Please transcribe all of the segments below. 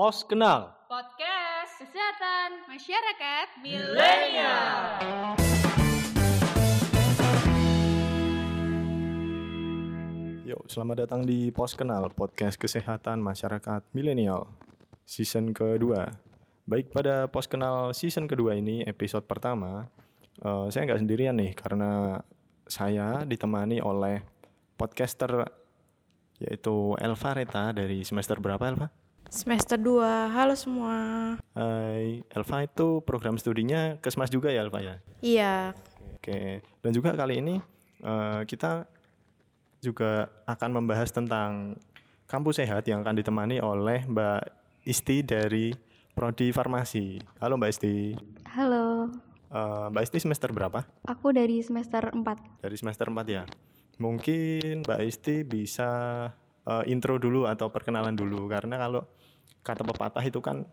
Pos Kenal. Podcast Kesehatan Masyarakat Milenial. Yuk, selamat datang di Pos Kenal, podcast kesehatan masyarakat milenial. Season kedua. Baik pada Pos Kenal season kedua ini, episode pertama, eh, saya nggak sendirian nih, karena saya ditemani oleh podcaster yaitu Elva Reta dari semester berapa Elva? Semester 2, halo semua. Hai, Elva itu program studinya Kesmas juga ya Elva ya? Iya, Oke, dan juga kali ini eh, kita juga akan membahas tentang kampus sehat yang akan ditemani oleh Mbak Isti dari Prodi Farmasi. Halo Mbak Isti. Halo, Eh, Mbak Isti semester berapa? aku dari semester 4. Dari semester 4 ya. Mungkin Mbak Isti bisa eh, intro dulu atau perkenalan dulu karena kalau kata pepatah itu kan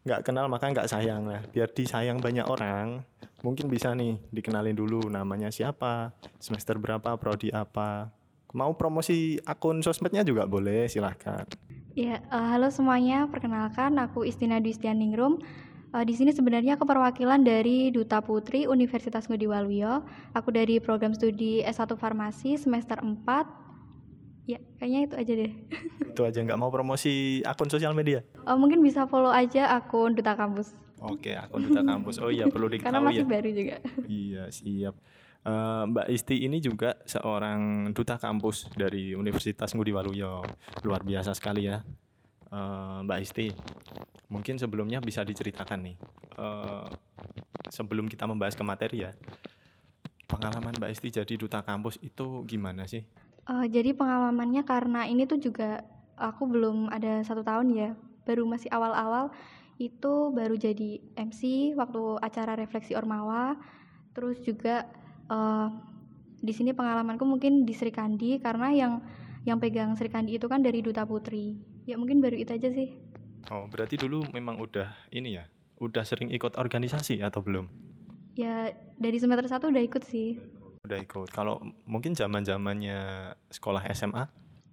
nggak kenal maka nggak sayang lah. Biar disayang banyak orang, mungkin bisa nih dikenalin dulu namanya siapa, semester berapa, prodi apa. Mau promosi akun sosmednya juga boleh, silahkan. Ya, eh, halo semuanya. Perkenalkan, aku Istina Dwistianingrum. Eh, di sini sebenarnya aku perwakilan dari Duta Putri Universitas Ngudi Waluyo. Aku dari program studi S1 Farmasi semester 4. Ya, kayaknya itu aja deh. Itu aja nggak mau promosi akun sosial media. Eh, mungkin bisa follow aja akun Duta Kampus. Oke, akun duta kampus. Oh iya, perlu Karena diketahui masih ya. baru juga. Iya, siap. Eh, Mbak Isti ini juga seorang duta kampus dari Universitas Ngudi Waluyo. Luar biasa sekali ya. Eh, Mbak Isti, mungkin sebelumnya bisa diceritakan nih. eh, sebelum kita membahas ke materi ya. Pengalaman Mbak Isti jadi duta kampus itu gimana sih? Eh, jadi pengalamannya karena ini tuh juga aku belum ada satu tahun ya, baru masih awal-awal itu baru jadi MC waktu acara refleksi Ormawa, terus juga eh, di sini pengalamanku mungkin di Sri Kandi karena yang yang pegang Sri Kandi itu kan dari Duta Putri. Ya mungkin baru itu aja sih. Oh, berarti dulu memang udah ini ya, udah sering ikut organisasi atau belum? Ya dari semester satu udah ikut sih. Udah ikut. Kalau mungkin zaman-zamannya sekolah SMA,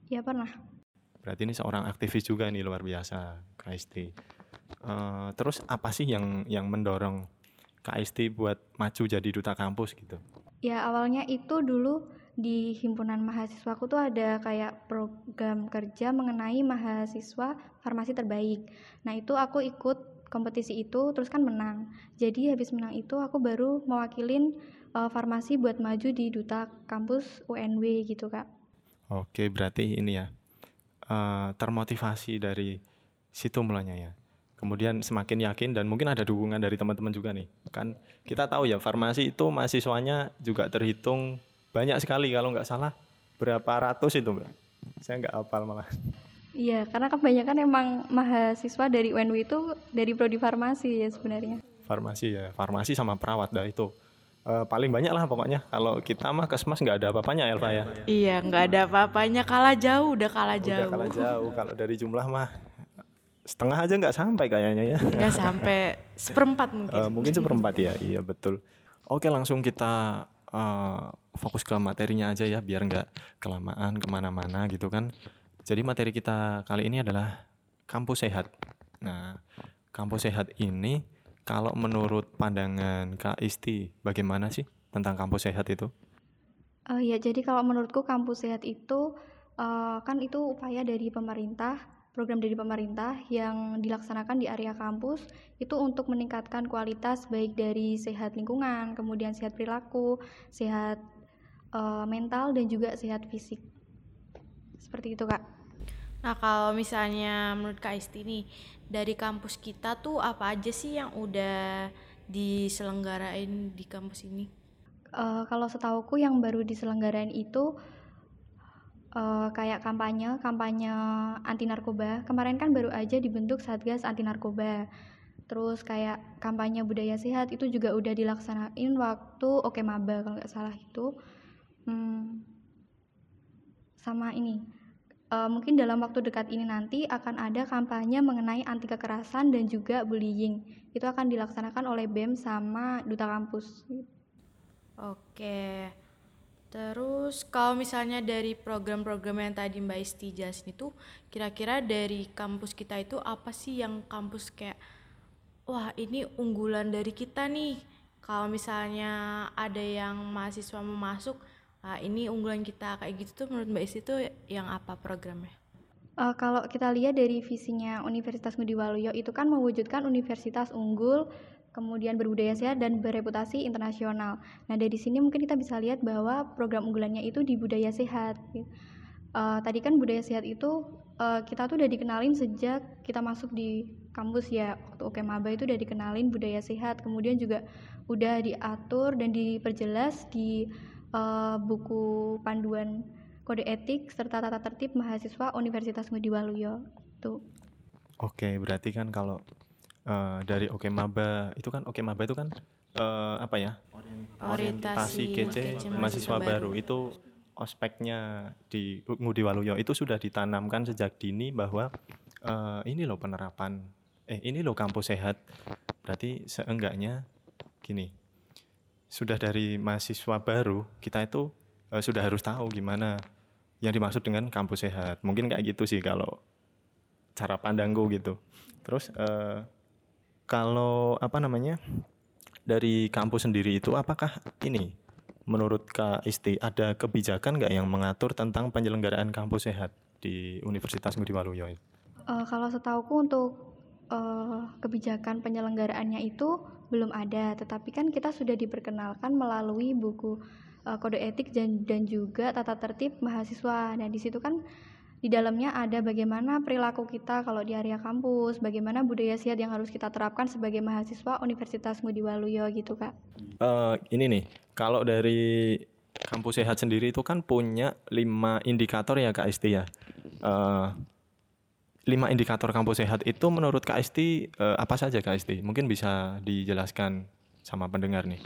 Ya pernah. Berarti ini seorang aktivis juga nih luar biasa, KST. Eh, terus apa sih yang yang mendorong KST buat maju jadi duta kampus gitu? Ya awalnya itu dulu di himpunan mahasiswaku tuh ada kayak program kerja mengenai mahasiswa farmasi terbaik. Nah itu aku ikut kompetisi itu terus kan menang. Jadi habis menang itu aku baru mewakilin eh, farmasi buat maju di duta kampus UNW gitu kak. Oke, berarti ini ya eh, termotivasi dari situ mulanya ya. Kemudian semakin yakin dan mungkin ada dukungan dari teman-teman juga nih. Kan kita tahu ya farmasi itu mahasiswanya juga terhitung banyak sekali kalau nggak salah berapa ratus itu mbak. Saya nggak hafal malah. Iya karena kebanyakan emang mahasiswa dari UNW itu dari prodi farmasi ya sebenarnya. Farmasi ya, farmasi sama perawat dah itu. Eh, paling banyak lah pokoknya. Kalau kita mah kesmas nggak ada apa-apanya Elva ya. iya nggak ada apa-apanya, kalah jauh, udah kalah Udah jauh. kalah jauh. Kalau dari jumlah mah setengah aja nggak sampai kayaknya ya. Nggak sampai seperempat mungkin. Eh, mungkin seperempat ya, iya betul. Oke langsung kita eh, fokus ke materinya aja ya, biar nggak kelamaan ke mana-mana gitu kan. Jadi materi kita kali ini adalah kampus sehat. Nah, kampus sehat ini kalau menurut pandangan Kak Isti, bagaimana sih tentang kampus sehat itu? Eh, ya, jadi kalau menurutku kampus sehat itu eh, kan itu upaya dari pemerintah, program dari pemerintah yang dilaksanakan di area kampus itu untuk meningkatkan kualitas baik dari sehat lingkungan, kemudian sehat perilaku, sehat eh, mental dan juga sehat fisik. Seperti itu, Kak. Nah kalau misalnya menurut Kak Isti nih, dari kampus kita tuh apa aja sih yang udah diselenggarain di kampus ini? Eh, kalau setauku yang baru diselenggarain itu eh, kayak kampanye, kampanye anti narkoba. Kemarin kan baru aja dibentuk Satgas Anti Narkoba. Terus kayak kampanye budaya sehat itu juga udah dilaksanain waktu Oke Maba kalau nggak salah itu. Hmm, sama ini. Eh, mungkin dalam waktu dekat ini nanti akan ada kampanye mengenai anti kekerasan dan juga bullying. Itu akan dilaksanakan oleh BEM sama Duta Kampus. Oke. Terus kalau misalnya dari program-program yang tadi Mbak Isti jelasin itu, kira-kira dari kampus kita itu apa sih yang kampus kayak, wah ini unggulan dari kita nih. Kalau misalnya ada yang mahasiswa mau masuk, ah ini unggulan kita kayak gitu tuh menurut Mbak Isti tuh yang apa programnya? Uh, kalau kita lihat dari visinya Universitas Ngudi Waluyo itu kan mewujudkan universitas unggul, kemudian berbudaya sehat dan bereputasi internasional. Nah dari sini mungkin kita bisa lihat bahwa program unggulannya itu di budaya sehat. Uh, tadi kan budaya sehat itu uh, kita tuh udah dikenalin sejak kita masuk di kampus ya waktu Oke Maba itu udah dikenalin budaya sehat, kemudian juga udah diatur dan diperjelas di uh, buku panduan kode etik serta tata tertib mahasiswa Universitas Ngudi Waluyo. Tuh. Oke, berarti kan kalau uh, dari Oke Maba itu kan Oke Maba itu kan uh, apa ya? Orientasi GC GC mahasiswa mahasiswa baru itu ospeknya di Ngudi Waluyo itu sudah ditanamkan sejak dini bahwa uh, ini loh penerapan eh ini loh kampus sehat. Berarti seenggaknya gini. Sudah dari mahasiswa baru kita itu uh, sudah harus tahu gimana yang dimaksud dengan kampus sehat. Mungkin kayak gitu sih kalau cara pandangku gitu. Terus uh, kalau apa namanya dari kampus sendiri itu apakah ini menurut Kak Isti ada kebijakan nggak yang mengatur tentang penyelenggaraan kampus sehat di Universitas Ngudi Waluyo? Uh, kalau setauku untuk uh, kebijakan penyelenggaraannya itu belum ada, tetapi kan kita sudah diperkenalkan melalui buku uh, kode etik dan, dan juga tata tertib mahasiswa. Nah, di situ kan di dalamnya ada bagaimana perilaku kita kalau di area kampus, bagaimana budaya sehat yang harus kita terapkan sebagai mahasiswa Universitas Ngudi Waluyo gitu, Kak. Uh, ini nih, kalau dari kampus sehat sendiri itu kan punya lima indikator ya Kak Isti ya. Uh, lima indikator kampus sehat itu menurut Isti uh, apa saja Isti? Mungkin bisa dijelaskan sama pendengar nih.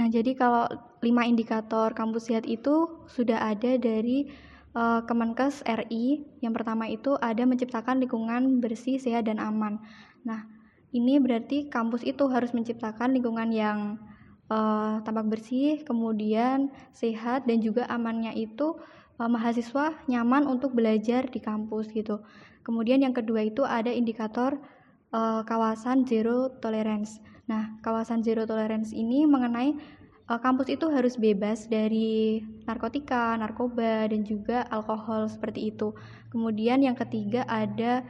Nah, jadi kalau lima indikator kampus sehat itu sudah ada dari uh, Kemenkes RI. Yang pertama itu ada menciptakan lingkungan bersih, sehat, dan aman. Nah, ini berarti kampus itu harus menciptakan lingkungan yang uh, tampak bersih, kemudian sehat, dan juga amannya itu uh, mahasiswa nyaman untuk belajar di kampus gitu. Kemudian yang kedua itu ada indikator uh, kawasan zero tolerance. Nah, kawasan zero tolerance ini mengenai uh, kampus itu harus bebas dari narkotika, narkoba, dan juga alkohol seperti itu. Kemudian yang ketiga ada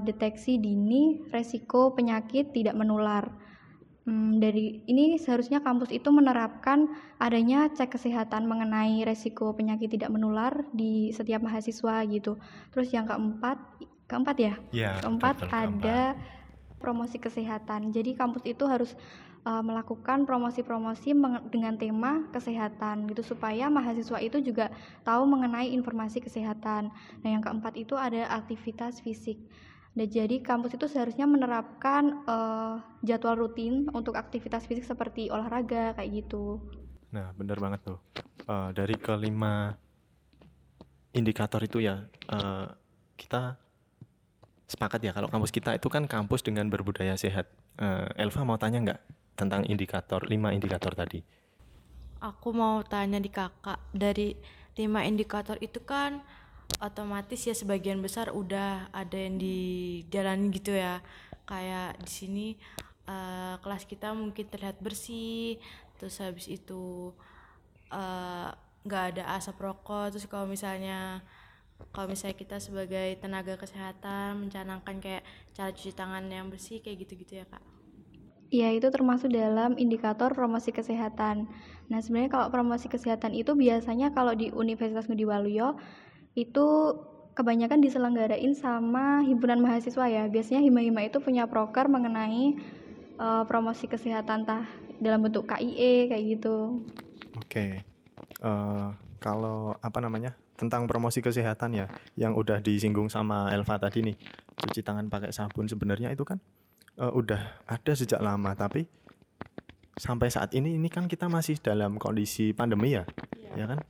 deteksi dini resiko penyakit tidak menular. Hmm, dari ini seharusnya kampus itu menerapkan adanya cek kesehatan mengenai resiko penyakit tidak menular di setiap mahasiswa gitu. Terus yang keempat, keempat ya? Ya, keempat betul, ada promosi kesehatan. Jadi kampus itu harus uh, melakukan promosi-promosi dengan tema kesehatan gitu supaya mahasiswa itu juga tahu mengenai informasi kesehatan. Nah, yang keempat itu ada aktivitas fisik. Nah, jadi kampus itu seharusnya menerapkan uh, jadwal rutin untuk aktivitas fisik seperti olahraga kayak gitu. Nah, benar banget tuh. Uh, dari kelima indikator itu ya uh, kita sepakat ya kalau kampus kita itu kan kampus dengan berbudaya sehat. Uh, Elva mau tanya nggak tentang indikator lima indikator tadi? Aku mau tanya di kakak dari lima indikator itu kan otomatis ya sebagian besar udah ada yang dijalani gitu ya. Kayak di sini uh, kelas kita mungkin terlihat bersih terus habis itu nggak uh, ada asap rokok. Terus kalau misalnya kalau misalnya kita sebagai tenaga kesehatan mencanangkan kayak cara cuci tangan yang bersih kayak gitu-gitu ya kak? Ya, itu termasuk dalam indikator promosi kesehatan. Nah, sebenarnya kalau promosi kesehatan itu biasanya kalau di Universitas Ngudi Waluyo itu kebanyakan diselenggarain sama himpunan mahasiswa ya. Biasanya hima-hima itu punya proker mengenai uh, promosi kesehatan tah dalam bentuk KIE kayak gitu. Oke. Uh, kalau apa namanya? tentang promosi kesehatan ya yang udah disinggung sama Elva tadi nih cuci tangan pakai sabun sebenarnya itu kan uh, udah ada sejak lama tapi sampai saat ini ini kan kita masih dalam kondisi pandemi ya ya, ya kan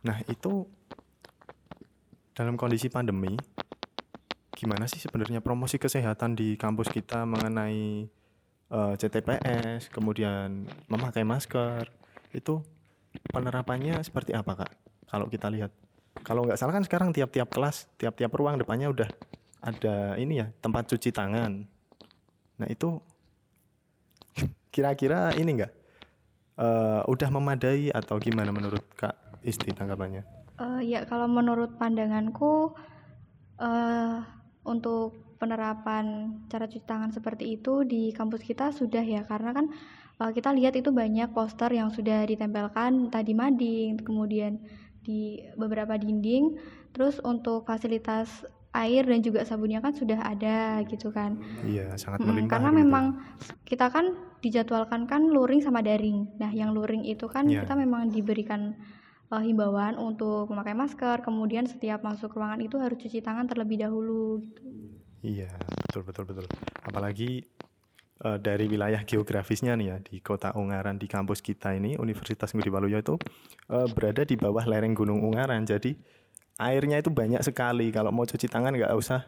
nah itu dalam kondisi pandemi gimana sih sebenarnya promosi kesehatan di kampus kita mengenai uh, CTPS kemudian memakai masker itu penerapannya seperti apa kak? Kalau kita lihat, kalau nggak salah kan sekarang tiap-tiap kelas, tiap-tiap ruang depannya udah ada ini ya tempat cuci tangan. Nah itu kira-kira ini enggak uh, udah memadai atau gimana menurut kak Isti tanggapannya? Uh, ya kalau menurut pandanganku uh, untuk penerapan cara cuci tangan seperti itu di kampus kita sudah ya karena kan uh, kita lihat itu banyak poster yang sudah ditempelkan tadi mading kemudian di beberapa dinding terus untuk fasilitas air dan juga sabunnya kan sudah ada gitu kan. Iya, sangat melimpah. Hmm, karena gitu. memang kita kan dijadwalkan kan luring sama daring. Nah, yang luring itu kan yeah. kita memang diberikan uh, himbauan untuk memakai masker, kemudian setiap masuk ruangan itu harus cuci tangan terlebih dahulu gitu. Iya, betul betul betul. Apalagi uh, dari wilayah geografisnya nih ya di Kota Ungaran di kampus kita ini Universitas Ngudi Waluyo itu uh, berada di bawah lereng Gunung Ungaran. Jadi airnya itu banyak sekali kalau mau cuci tangan nggak usah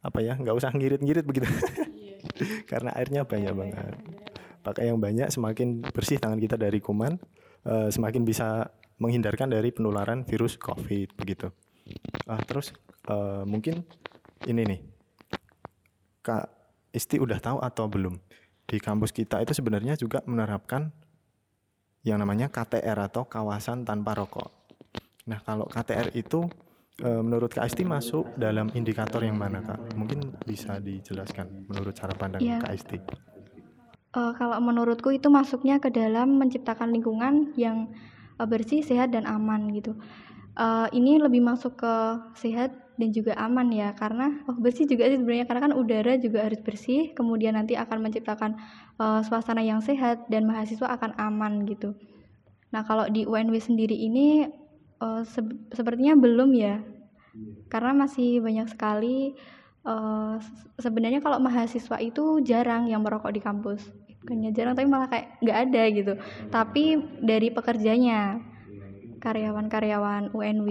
apa ya nggak usah ngirit-ngirit begitu iya. karena airnya banyak banget pakai yang banyak semakin bersih tangan kita dari kuman uh, semakin bisa menghindarkan dari penularan virus covid begitu uh, terus uh, mungkin ini nih kak Isti udah tahu atau belum di kampus kita itu sebenarnya juga menerapkan yang namanya KTR atau kawasan tanpa rokok Nah, kalau KTR itu e, menurut Kak Isti masuk dalam indikator yang mana, Kak? Mungkin bisa dijelaskan menurut cara pandang ya. Kak Isti. Uh, kalau menurutku itu masuknya ke dalam menciptakan lingkungan yang uh, bersih, sehat dan aman gitu. Uh, ini lebih masuk ke sehat dan juga aman ya karena oh bersih juga sih sebenarnya karena kan udara juga harus bersih kemudian nanti akan menciptakan uh, suasana yang sehat dan mahasiswa akan aman gitu. Nah kalau di UNW sendiri ini uh, se sepertinya belum ya karena masih banyak sekali uh, sebenarnya kalau mahasiswa itu jarang yang merokok di kampus bukannya jarang tapi malah kayak nggak ada gitu. Tapi dari pekerjanya karyawan-karyawan UNW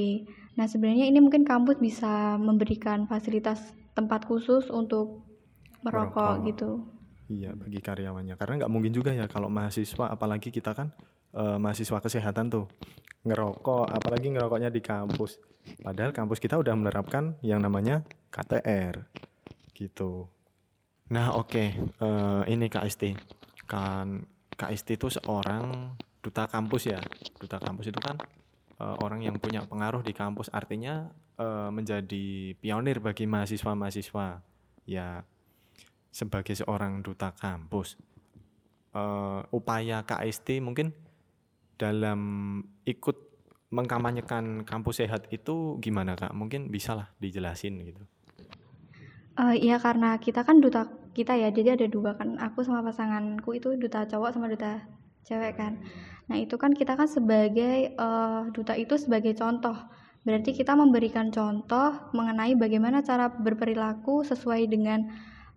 nah sebenarnya ini mungkin kampus bisa memberikan fasilitas tempat khusus untuk merokok, merokok. gitu. Iya bagi karyawannya. Karena nggak mungkin juga ya kalau mahasiswa apalagi kita kan uh, mahasiswa kesehatan tuh ngerokok apalagi ngerokoknya di kampus. Padahal kampus kita udah menerapkan yang namanya KTR gitu. Nah oke. Okay. uh, eh, ini KST kan KST itu seorang duta kampus ya duta kampus itu kan uh, orang yang punya pengaruh di kampus artinya uh, menjadi pionir bagi mahasiswa-mahasiswa ya sebagai seorang duta kampus uh, upaya KST mungkin dalam ikut mengkampanyekan kampus sehat itu gimana kak? Mungkin bisa lah dijelasin gitu. Uh, iya karena kita kan duta kita ya, jadi ada dua kan. Aku sama pasanganku itu duta cowok sama duta cewek kan. Nah itu kan kita kan sebagai uh, duta itu sebagai contoh. Berarti kita memberikan contoh mengenai bagaimana cara berperilaku sesuai dengan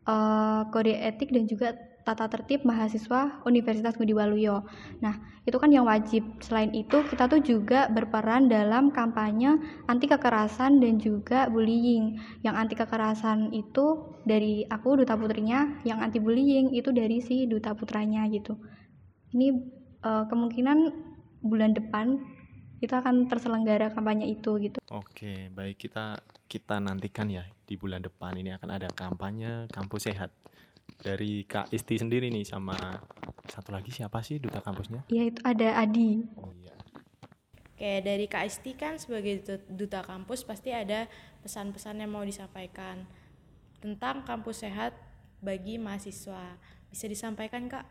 uh, kode etik dan juga tata tertib mahasiswa Universitas Ngudi Waluyo. Nah, itu kan yang wajib. Selain itu, kita tuh juga berperan dalam kampanye anti kekerasan dan juga bullying. Yang anti kekerasan itu dari aku duta putrinya, yang anti bullying itu dari si duta putranya gitu. Ini uh, kemungkinan bulan depan itu akan terselenggara kampanye itu gitu. Oke, baik kita kita nantikan ya di bulan depan ini akan ada kampanye kampus sehat dari Kak Isti sendiri nih sama satu lagi siapa sih duta kampusnya? Iya itu ada Adi. Oh iya. Oke dari Kak Isti kan sebagai duta kampus pasti ada pesan-pesan yang mau disampaikan tentang kampus sehat bagi mahasiswa. Bisa disampaikan Kak?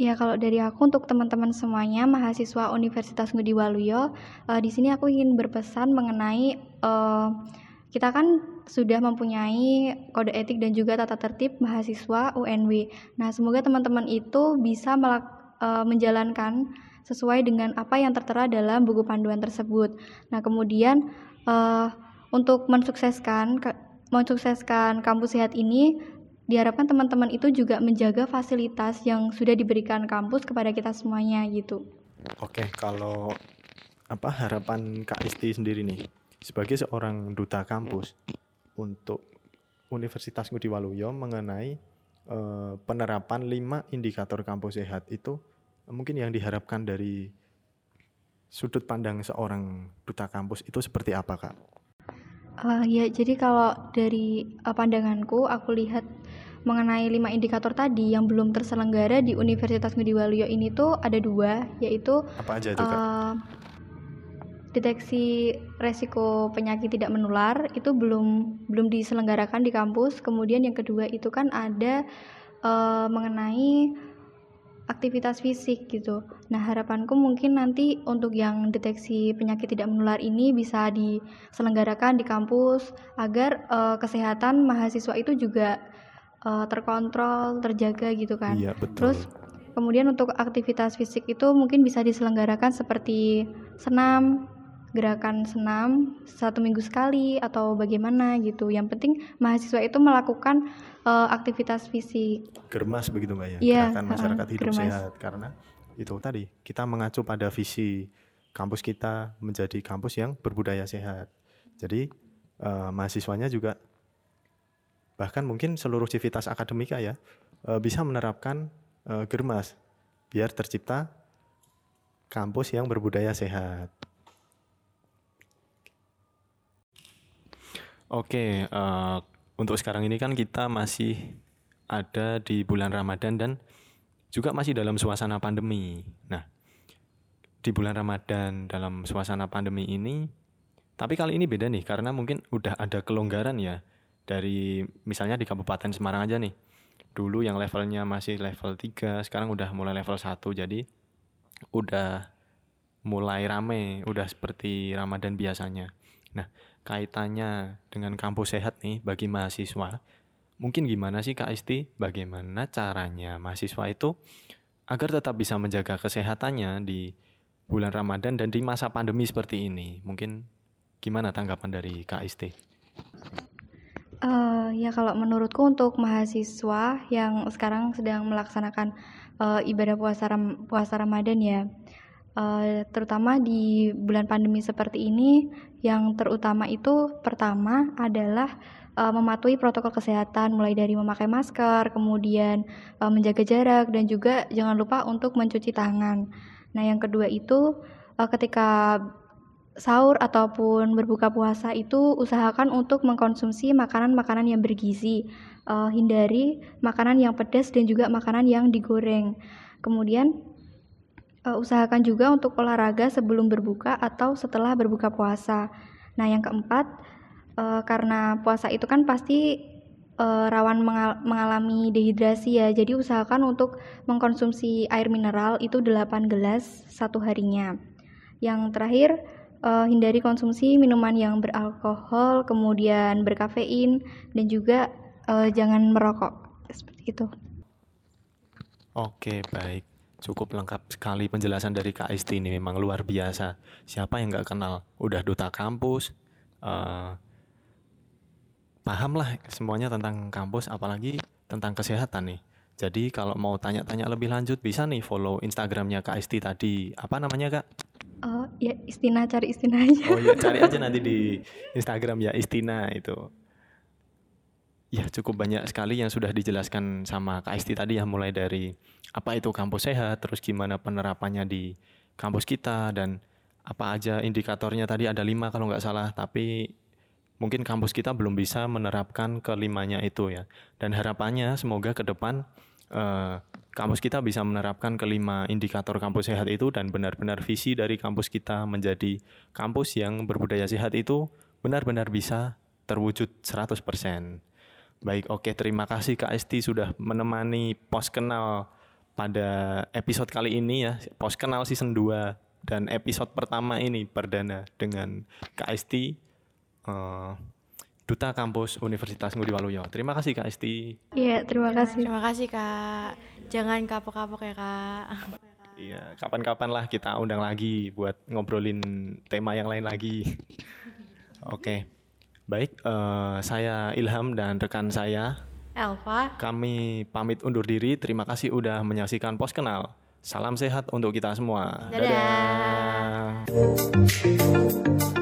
Ya kalau dari aku untuk teman-teman semuanya mahasiswa Universitas Ngudi Waluyo, uh, di sini aku ingin berpesan mengenai uh, kita kan sudah mempunyai kode etik dan juga tata tertib mahasiswa UNW. Nah, semoga teman-teman itu bisa melak, e, menjalankan sesuai dengan apa yang tertera dalam buku panduan tersebut. Nah, kemudian e, untuk mensukseskan mensukseskan kampus sehat ini diharapkan teman-teman itu juga menjaga fasilitas yang sudah diberikan kampus kepada kita semuanya gitu. Oke, kalau apa harapan Kak Isti sendiri nih sebagai seorang duta kampus untuk Universitas Ngudi Waluyo mengenai uh, penerapan lima indikator kampus sehat itu mungkin yang diharapkan dari sudut pandang seorang duta kampus itu seperti apa kak? Uh, ya, jadi kalau dari uh, pandanganku, aku lihat mengenai lima indikator tadi yang belum terselenggara di Universitas Ngudi Waluyo ini tuh ada dua, yaitu apa aja itu kak? Uh, deteksi resiko penyakit tidak menular itu belum belum diselenggarakan di kampus. Kemudian yang kedua itu kan ada uh, mengenai aktivitas fisik gitu. Nah, harapanku mungkin nanti untuk yang deteksi penyakit tidak menular ini bisa diselenggarakan di kampus agar uh, kesehatan mahasiswa itu juga uh, terkontrol, terjaga gitu kan. Iya, betul. Terus kemudian untuk aktivitas fisik itu mungkin bisa diselenggarakan seperti senam, gerakan senam satu minggu sekali atau bagaimana gitu. Yang penting mahasiswa itu melakukan uh, aktivitas fisik. Germas begitu mbak ya, yeah, gerakan masyarakat uh, hidup germas. sehat karena itu tadi kita mengacu pada visi kampus kita menjadi kampus yang berbudaya sehat. Jadi uh, mahasiswanya juga bahkan mungkin seluruh civitas akademika ya uh, bisa menerapkan uh, germas biar tercipta kampus yang berbudaya sehat. Oke, uh, untuk sekarang ini kan kita masih ada di bulan Ramadan dan juga masih dalam suasana pandemi. Nah, di bulan Ramadan dalam suasana pandemi ini, tapi kali ini beda nih karena mungkin udah ada kelonggaran ya dari misalnya di Kabupaten Semarang aja nih. Dulu yang levelnya masih level 3, sekarang udah mulai level 1. Jadi udah mulai rame, udah seperti Ramadan biasanya. Nah, kaitannya dengan kampus sehat nih bagi mahasiswa, mungkin gimana sih Kak Isti? Bagaimana caranya mahasiswa itu agar tetap bisa menjaga kesehatannya di bulan Ramadan dan di masa pandemi seperti ini? Mungkin gimana tanggapan dari Kak Isti? Uh, ya kalau menurutku untuk mahasiswa yang sekarang sedang melaksanakan uh, ibadah puasa ram puasa Ramadan ya, uh, terutama di bulan pandemi seperti ini, yang terutama itu pertama adalah uh, mematuhi protokol kesehatan, mulai dari memakai masker, kemudian uh, menjaga jarak, dan juga jangan lupa untuk mencuci tangan. Nah, yang kedua itu uh, ketika sahur ataupun berbuka puasa itu usahakan untuk mengkonsumsi makanan-makanan yang bergizi. Uh, hindari makanan yang pedas dan juga makanan yang digoreng. Kemudian uh, usahakan juga untuk olahraga sebelum berbuka atau setelah berbuka puasa. Nah, yang keempat, uh, karena puasa itu kan pasti uh, rawan mengal mengalami dehidrasi ya. Jadi usahakan untuk mengkonsumsi air mineral itu 8 gelas satu harinya. Yang terakhir, uh, hindari konsumsi minuman yang beralkohol, kemudian berkafein, dan juga uh, jangan merokok. Seperti itu. Oke, baik. Cukup lengkap sekali penjelasan dari Kak Isti ini memang luar biasa. Siapa yang nggak kenal? Udah duta kampus, uh, paham lah semuanya tentang kampus, apalagi tentang kesehatan nih. Jadi kalau mau tanya-tanya lebih lanjut bisa nih follow Instagramnya Kak Isti tadi. Apa namanya Kak? Oh ya Istina cari Istina aja. Oh ya cari aja nanti di Instagram ya Istina itu. Ya cukup banyak sekali yang sudah dijelaskan sama Kak Isti tadi ya mulai dari apa itu kampus sehat, terus gimana penerapannya di kampus kita dan apa aja indikatornya tadi ada lima kalau nggak salah, tapi mungkin kampus kita belum bisa menerapkan kelimanya itu ya. Dan harapannya semoga ke depan eh, kampus kita bisa menerapkan kelima indikator kampus sehat itu dan benar-benar visi dari kampus kita menjadi kampus yang berbudaya sehat itu benar-benar bisa terwujud 100%. Baik, oke terima kasih Kak Esti sudah menemani pos kenal pada episode kali ini ya, pos kenal season 2 dan episode pertama ini perdana dengan Kak Esti uh, Duta Kampus Universitas Ngudi Waluyo. Terima kasih Kak Esti. Iya, terima kasih. Terima kasih Kak. Jangan kapok-kapok ya Kak. Iya, kapan-kapan lah kita undang lagi buat ngobrolin tema yang lain lagi. Oke. Baik, uh, saya Ilham dan rekan saya Elva. Kami pamit undur diri. Terima kasih udah menyaksikan Pos Kenal. Salam sehat untuk kita semua. Dadah. Dadah.